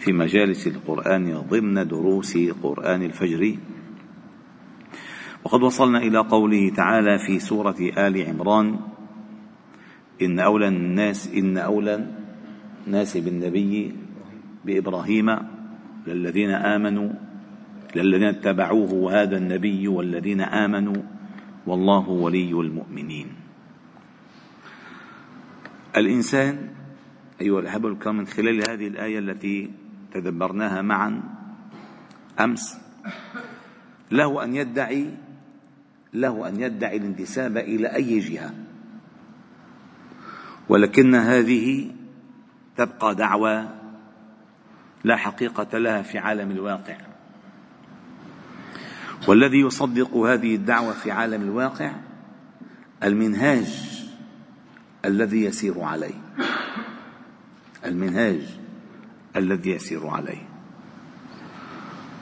في مجالس القرآن ضمن دروس قرآن الفجر. وقد وصلنا إلى قوله تعالى في سورة آل عمران إن أولى الناس إن أولى الناس بالنبي بإبراهيم للذين آمنوا للذين اتبعوه وهذا النبي والذين آمنوا والله ولي المؤمنين. الإنسان أيها الأحبة الكرام من خلال هذه الآية التي تدبرناها معا أمس. له أن يدعي له أن يدعي الانتساب إلى أي جهة. ولكن هذه تبقى دعوى لا حقيقة لها في عالم الواقع. والذي يصدق هذه الدعوة في عالم الواقع المنهاج الذي يسير عليه. المنهاج الذي يسير عليه.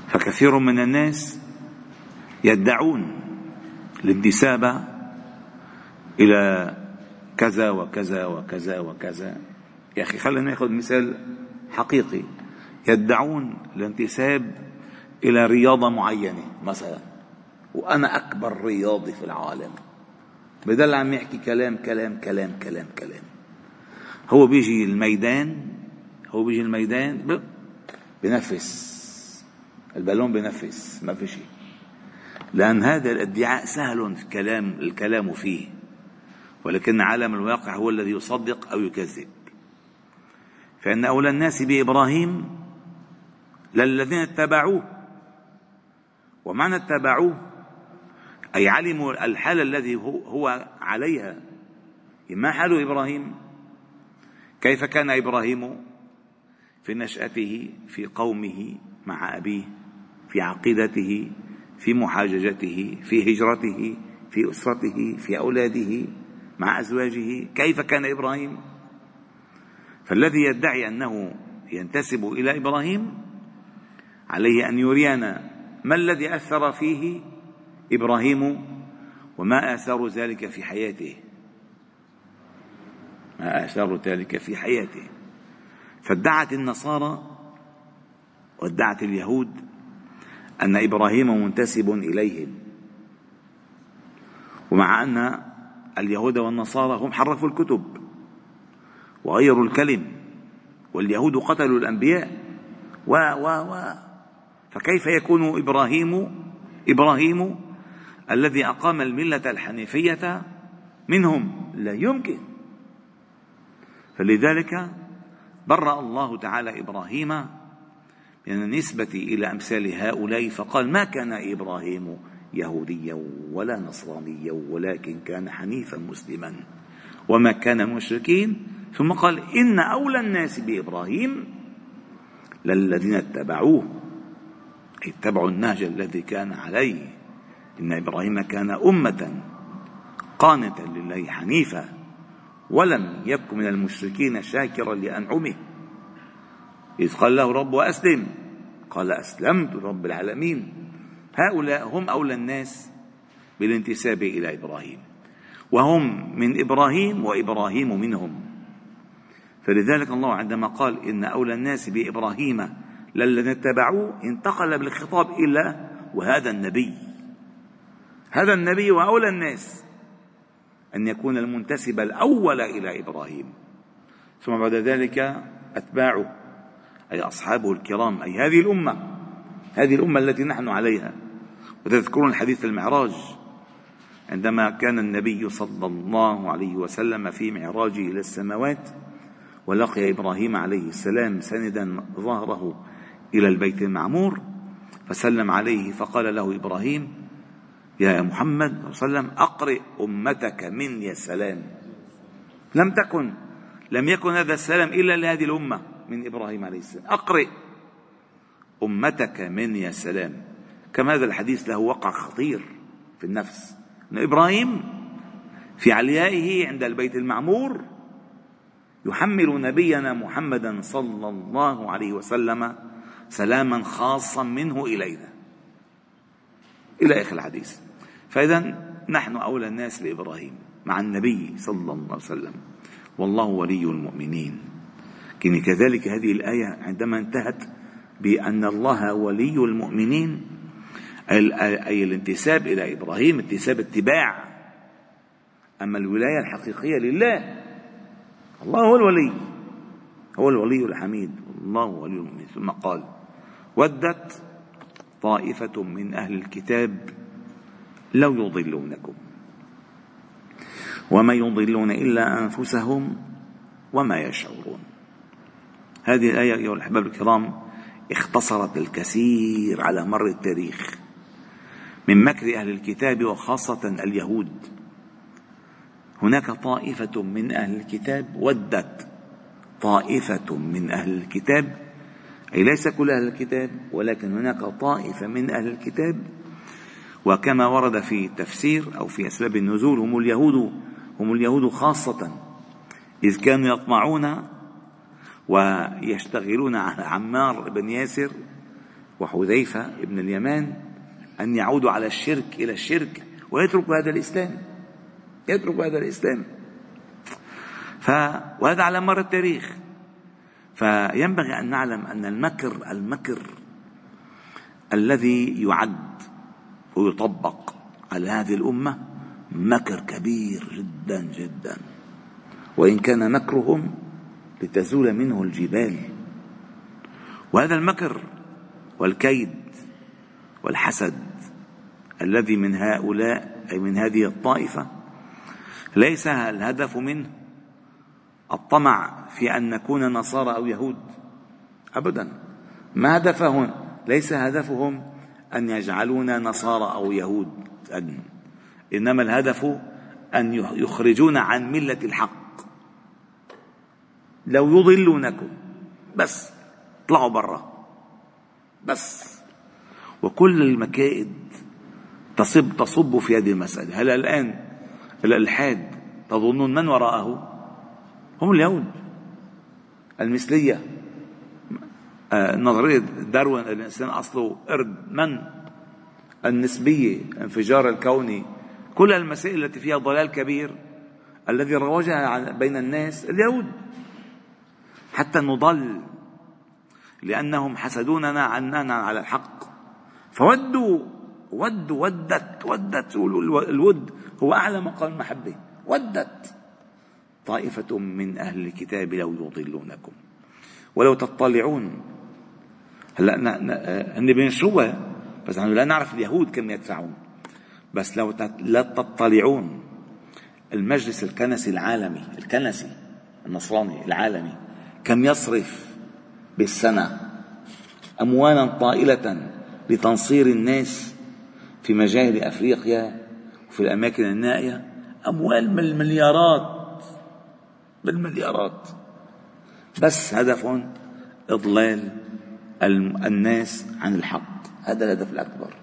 فكثير من الناس يدعون الانتساب إلى كذا وكذا وكذا وكذا. يا أخي خلينا نأخذ مثال حقيقي. يدعون الانتساب إلى رياضة معينة مثلا. وأنا أكبر رياضي في العالم. بدل عم يحكي كلام كلام كلام كلام كلام. هو بيجي الميدان هو بيجي الميدان بنفس. البالون بنفس ما في شيء. لأن هذا الادعاء سهل الكلام الكلام فيه. ولكن عالم الواقع هو الذي يصدق أو يكذب. فإن أولى الناس بإبراهيم للذين اتبعوه. ومعنى اتبعوه أي علموا الحال الذي هو عليها. ما حال إبراهيم كيف كان إبراهيم؟ في نشأته في قومه مع أبيه في عقيدته في محاججته في هجرته في أسرته في أولاده مع أزواجه. كيف كان إبراهيم؟ فالذي يدعي أنه ينتسب إلى إبراهيم عليه أن يرينا ما الذي أثر فيه إبراهيم وما آثار ذلك في حياته. ما آثار ذلك في حياته. فادعت النصارى وادعت اليهود أن إبراهيم منتسب إليهم. ومع أن اليهود والنصارى هم حرفوا الكتب وغيروا الكلم واليهود قتلوا الأنبياء و و و. فكيف يكون إبراهيم إبراهيم الذي أقام الملة الحنيفية منهم؟ لا يمكن. فلذلك برأ الله تعالى إبراهيم من النسبة إلى أمثال هؤلاء فقال ما كان إبراهيم يهوديا ولا نصرانيا ولكن كان حنيفا مسلما وما كان المشركين ثم قال إن أولى الناس بإبراهيم للذين اتبعوه أي اتبعوا النهج الذي كان عليه. إن إبراهيم كان أمة قانتا لله حنيفا. ولم يكن من المشركين شاكرا لأنعمه. إذ قال له رب أسلم. قال أسلمت رب العالمين. هؤلاء هم أولى الناس بالانتساب إلى إبراهيم. وهم من إبراهيم وإبراهيم منهم. فلذلك الله عندما قال إن أولى الناس بإبراهيم للذين اتبعوه انتقل بالخطاب إلى وهذا النبي. هذا النبي وأولى الناس. أن يكون المنتسب الأول إلى إبراهيم. ثم بعد ذلك أتباعه أي أصحابه الكرام أي هذه الأمة هذه الأمة التي نحن عليها. وتذكرون الحديث المعراج عندما كان النبي صلى الله عليه وسلم في معراجه إلى السماوات ولقي إبراهيم عليه السلام سندا ظهره إلى البيت المعمور فسلم عليه فقال له إبراهيم يا محمد صلى الله عليه وسلم أقرئ أمتك مني السلام لم تكن لم يكن هذا السلام إلا لهذه الأمة من إبراهيم عليه السلام. أقرئ أمتك مني السلام كما هذا الحديث له وقع خطير في النفس. أن إبراهيم في عليائه عند البيت المعمور يحمل نبينا محمدا صلى الله عليه وسلم سلاما خاصا منه إلينا. إلى آخر الحديث. فإذا نحن أولى الناس بإبراهيم مع النبي صلى الله عليه وسلم. والله ولي المؤمنين. كذلك هذه الآية عندما انتهت بأن الله ولي المؤمنين. أي الانتساب إلى إبراهيم انتساب اتباع. أما الولاية الحقيقية لله الله هو الولي. هو الولي الحميد. الله ولي المؤمنين. ثم قال ودت طائفة من أهل الكتاب لو يضلونكم. وما يضلون إلا أنفسهم وما يشعرون. هذه الآية أيها الأحباب الكرام اختصرت الكثير على مر التاريخ من مكر أهل الكتاب وخاصة اليهود. هناك طائفة من أهل الكتاب ودت طائفة من أهل الكتاب. أي ليس كل أهل الكتاب ولكن هناك طائفة من أهل الكتاب وكما ورد في التفسير أو في أسباب النزول هم اليهود هم اليهود خاصة إذ كانوا يطمعون ويشتغلون على عمار بن ياسر وحذيفة بن اليمان أن يعودوا على الشرك إلى الشرك ويتركوا هذا الإسلام يتركوا هذا الإسلام. ف... وهذا على مر التاريخ. فينبغي أن نعلم أن المكر المكر الذي يعد ويطبق على هذه الأمة مكر كبير جدا جدا. وإن كان مكرهم لتزول منه الجبال. وهذا المكر والكيد والحسد الذي من هؤلاء أي من هذه الطائفة ليس الهدف منه الطمع في أن نكون نصارى أو يهود. أبدا. ما هدفهم؟ ليس هدفهم أن يجعلونا نصارى أو يهود. إنما الهدف أن يخرجونا عن ملة الحق. لو يضلونكم بس اطلعوا برا بس. وكل المكائد تصب تصب في هذه المسألة. هلا الآن الإلحاد تظنون من وراءه؟ هم اليهود. المثلية. نظرية داروين الإنسان أصله قرد من؟ النسبية انفجار الكوني. كل المسائل التي فيها ضلال كبير الذي روجها بين الناس اليهود. حتى نضل لأنهم حسدوننا عننا على الحق. فودوا ودوا ودت ودت. الود هو أعلى مقام المحبة ودت. طائفة من أهل الكتاب لو يضلونكم. ولو تطلعون هلا هن بينشروها بس نحن لا نعرف اليهود كم يدفعون. بس لو لا تطلعون المجلس الكنسي العالمي الكنسي النصراني العالمي كم يصرف بالسنة أموالا طائلة لتنصير الناس في مجاهل أفريقيا وفي الأماكن النائية؟ أموال بالمليارات بالمليارات. بس هدف إضلال الناس عن الحق. هذا الهدف الأكبر.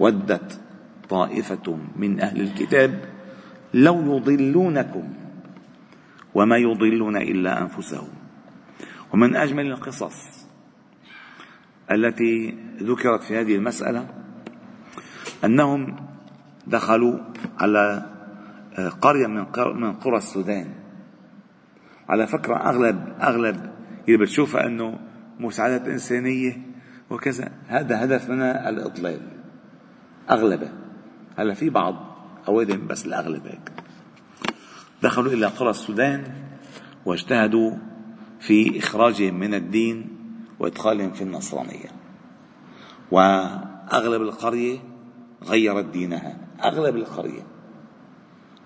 ودت طائفة من أهل الكتاب لو يضلونكم وما يضلون إلا أنفسهم. ومن أجمل القصص التي ذكرت في هذه المسألة أنهم دخلوا على آه، قرية من قرى السودان. على فكرة أغلب أغلب اللي بتشوفها أنه مساعدات إنسانية وكذا. هذا هدفنا الإضلال أغلبه. هلا في بعض أوادم بس الأغلب هيك. دخلوا إلى قرى السودان واجتهدوا في إخراجهم من الدين وإدخالهم في النصرانية. وأغلب القرية غيرت دينها. أغلب القرية.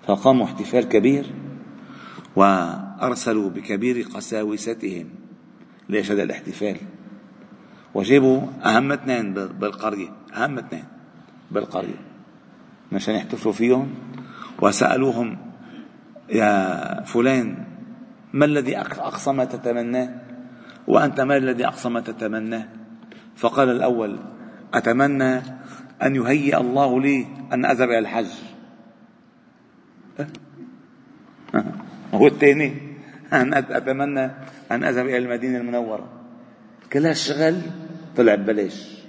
فقاموا احتفال كبير وأرسلوا بكبير قساوستهم ليش هذا الاحتفال؟ وجابوا أهم اثنين بالقرية أهم اثنين بالقرية. مشان يحتفلوا فيهم. وسألوهم يا فلان ما الذي أقصى ما تتمناه؟ وأنت ما الذي أقصى ما تتمناه؟ فقال الأول أتمنى أن يهيئ الله لي أن أذهب إلى الحج. هو الثاني. أن أتمنى أن أذهب إلى المدينة المنورة. كلها شغل طلع ببلاش.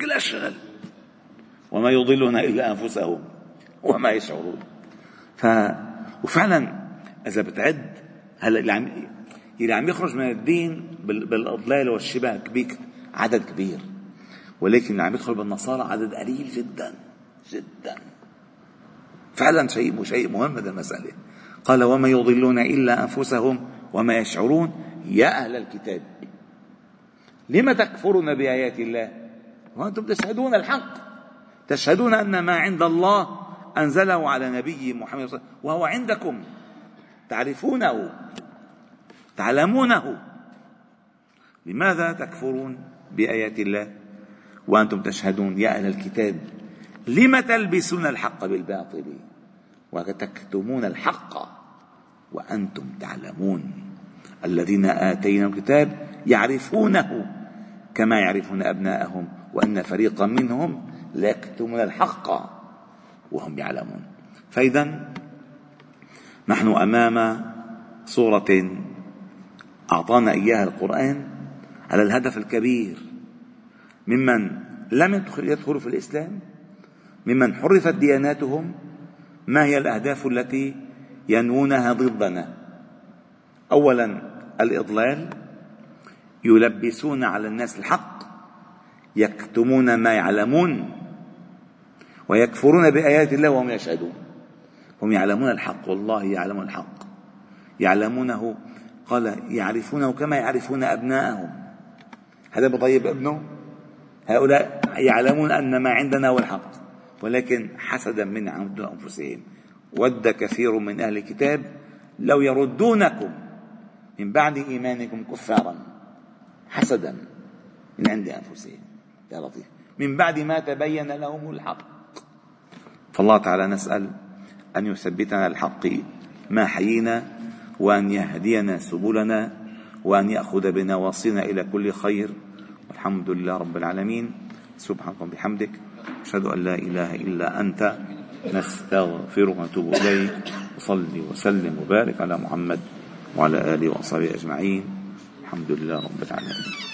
كلها شغل. وما يضلنا إلا أنفسهم وما يشعرون. ف وفعلا إذا بتعد هلا اللي عم اللي عم يخرج من الدين بالإضلال والشبه كبير عدد كبير. ولكن اللي عم يدخل بالنصارى عدد قليل جدا جدا. فعلا شيء شيء مهم هذه المسألة. قال وما يضلون إلا أنفسهم وما يشعرون. يا أهل الكتاب لم تكفرون بآيات الله؟ وأنتم تشهدون الحق تشهدون أن ما عند الله أنزله على نبي محمد صلى الله عليه وسلم وهو عندكم. تعرفونه تعلمونه. لماذا تكفرون بآيات الله؟ وأنتم تشهدون يا أهل الكتاب لم تلبسون الحق بالباطل؟ وتكتمون الحق وأنتم تعلمون. الذين آتينا الكتاب يعرفونه كما يعرفون أبناءهم وأن فريقا منهم ليكتمون الحق وهم يعلمون. فإذا نحن أمام صورة أعطانا إياها القرآن على الهدف الكبير. ممن لم يدخلوا في الإسلام ممن حرفت دياناتهم ما هي الأهداف التي ينوونها ضدنا؟ أولا الإضلال. يلبسون على الناس الحق يكتمون ما يعلمون ويكفرون بآيات الله وهم يشهدون. هم يعلمون الحق والله يعلمون الحق. يعلمونه قال يعرفونه كما يعرفون أبناءهم. هذا بطيب ابنه؟ هؤلاء يعلمون أن ما عندنا هو الحق. ولكن حسدا من عند أنفسهم. ود كثير من أهل الكتاب لو يردونكم من بعد إيمانكم كفارا. حسدا من عند أنفسهم. يا لطيف. من بعد ما تبين لهم الحق. فالله تعالى نسأل أن يثبتنا الحق. ما حيينا وأن يهدينا سبلنا وأن يأخذ بنواصينا إلى كل خير. والحمد لله رب العالمين. سبحانك وبحمدك. أشهد أن لا إله إلا أنت نستغفرك ونتوب إليك. وصلي وسلم وبارك على محمد وعلى آله وأصحابه أجمعين. الحمد لله رب العالمين.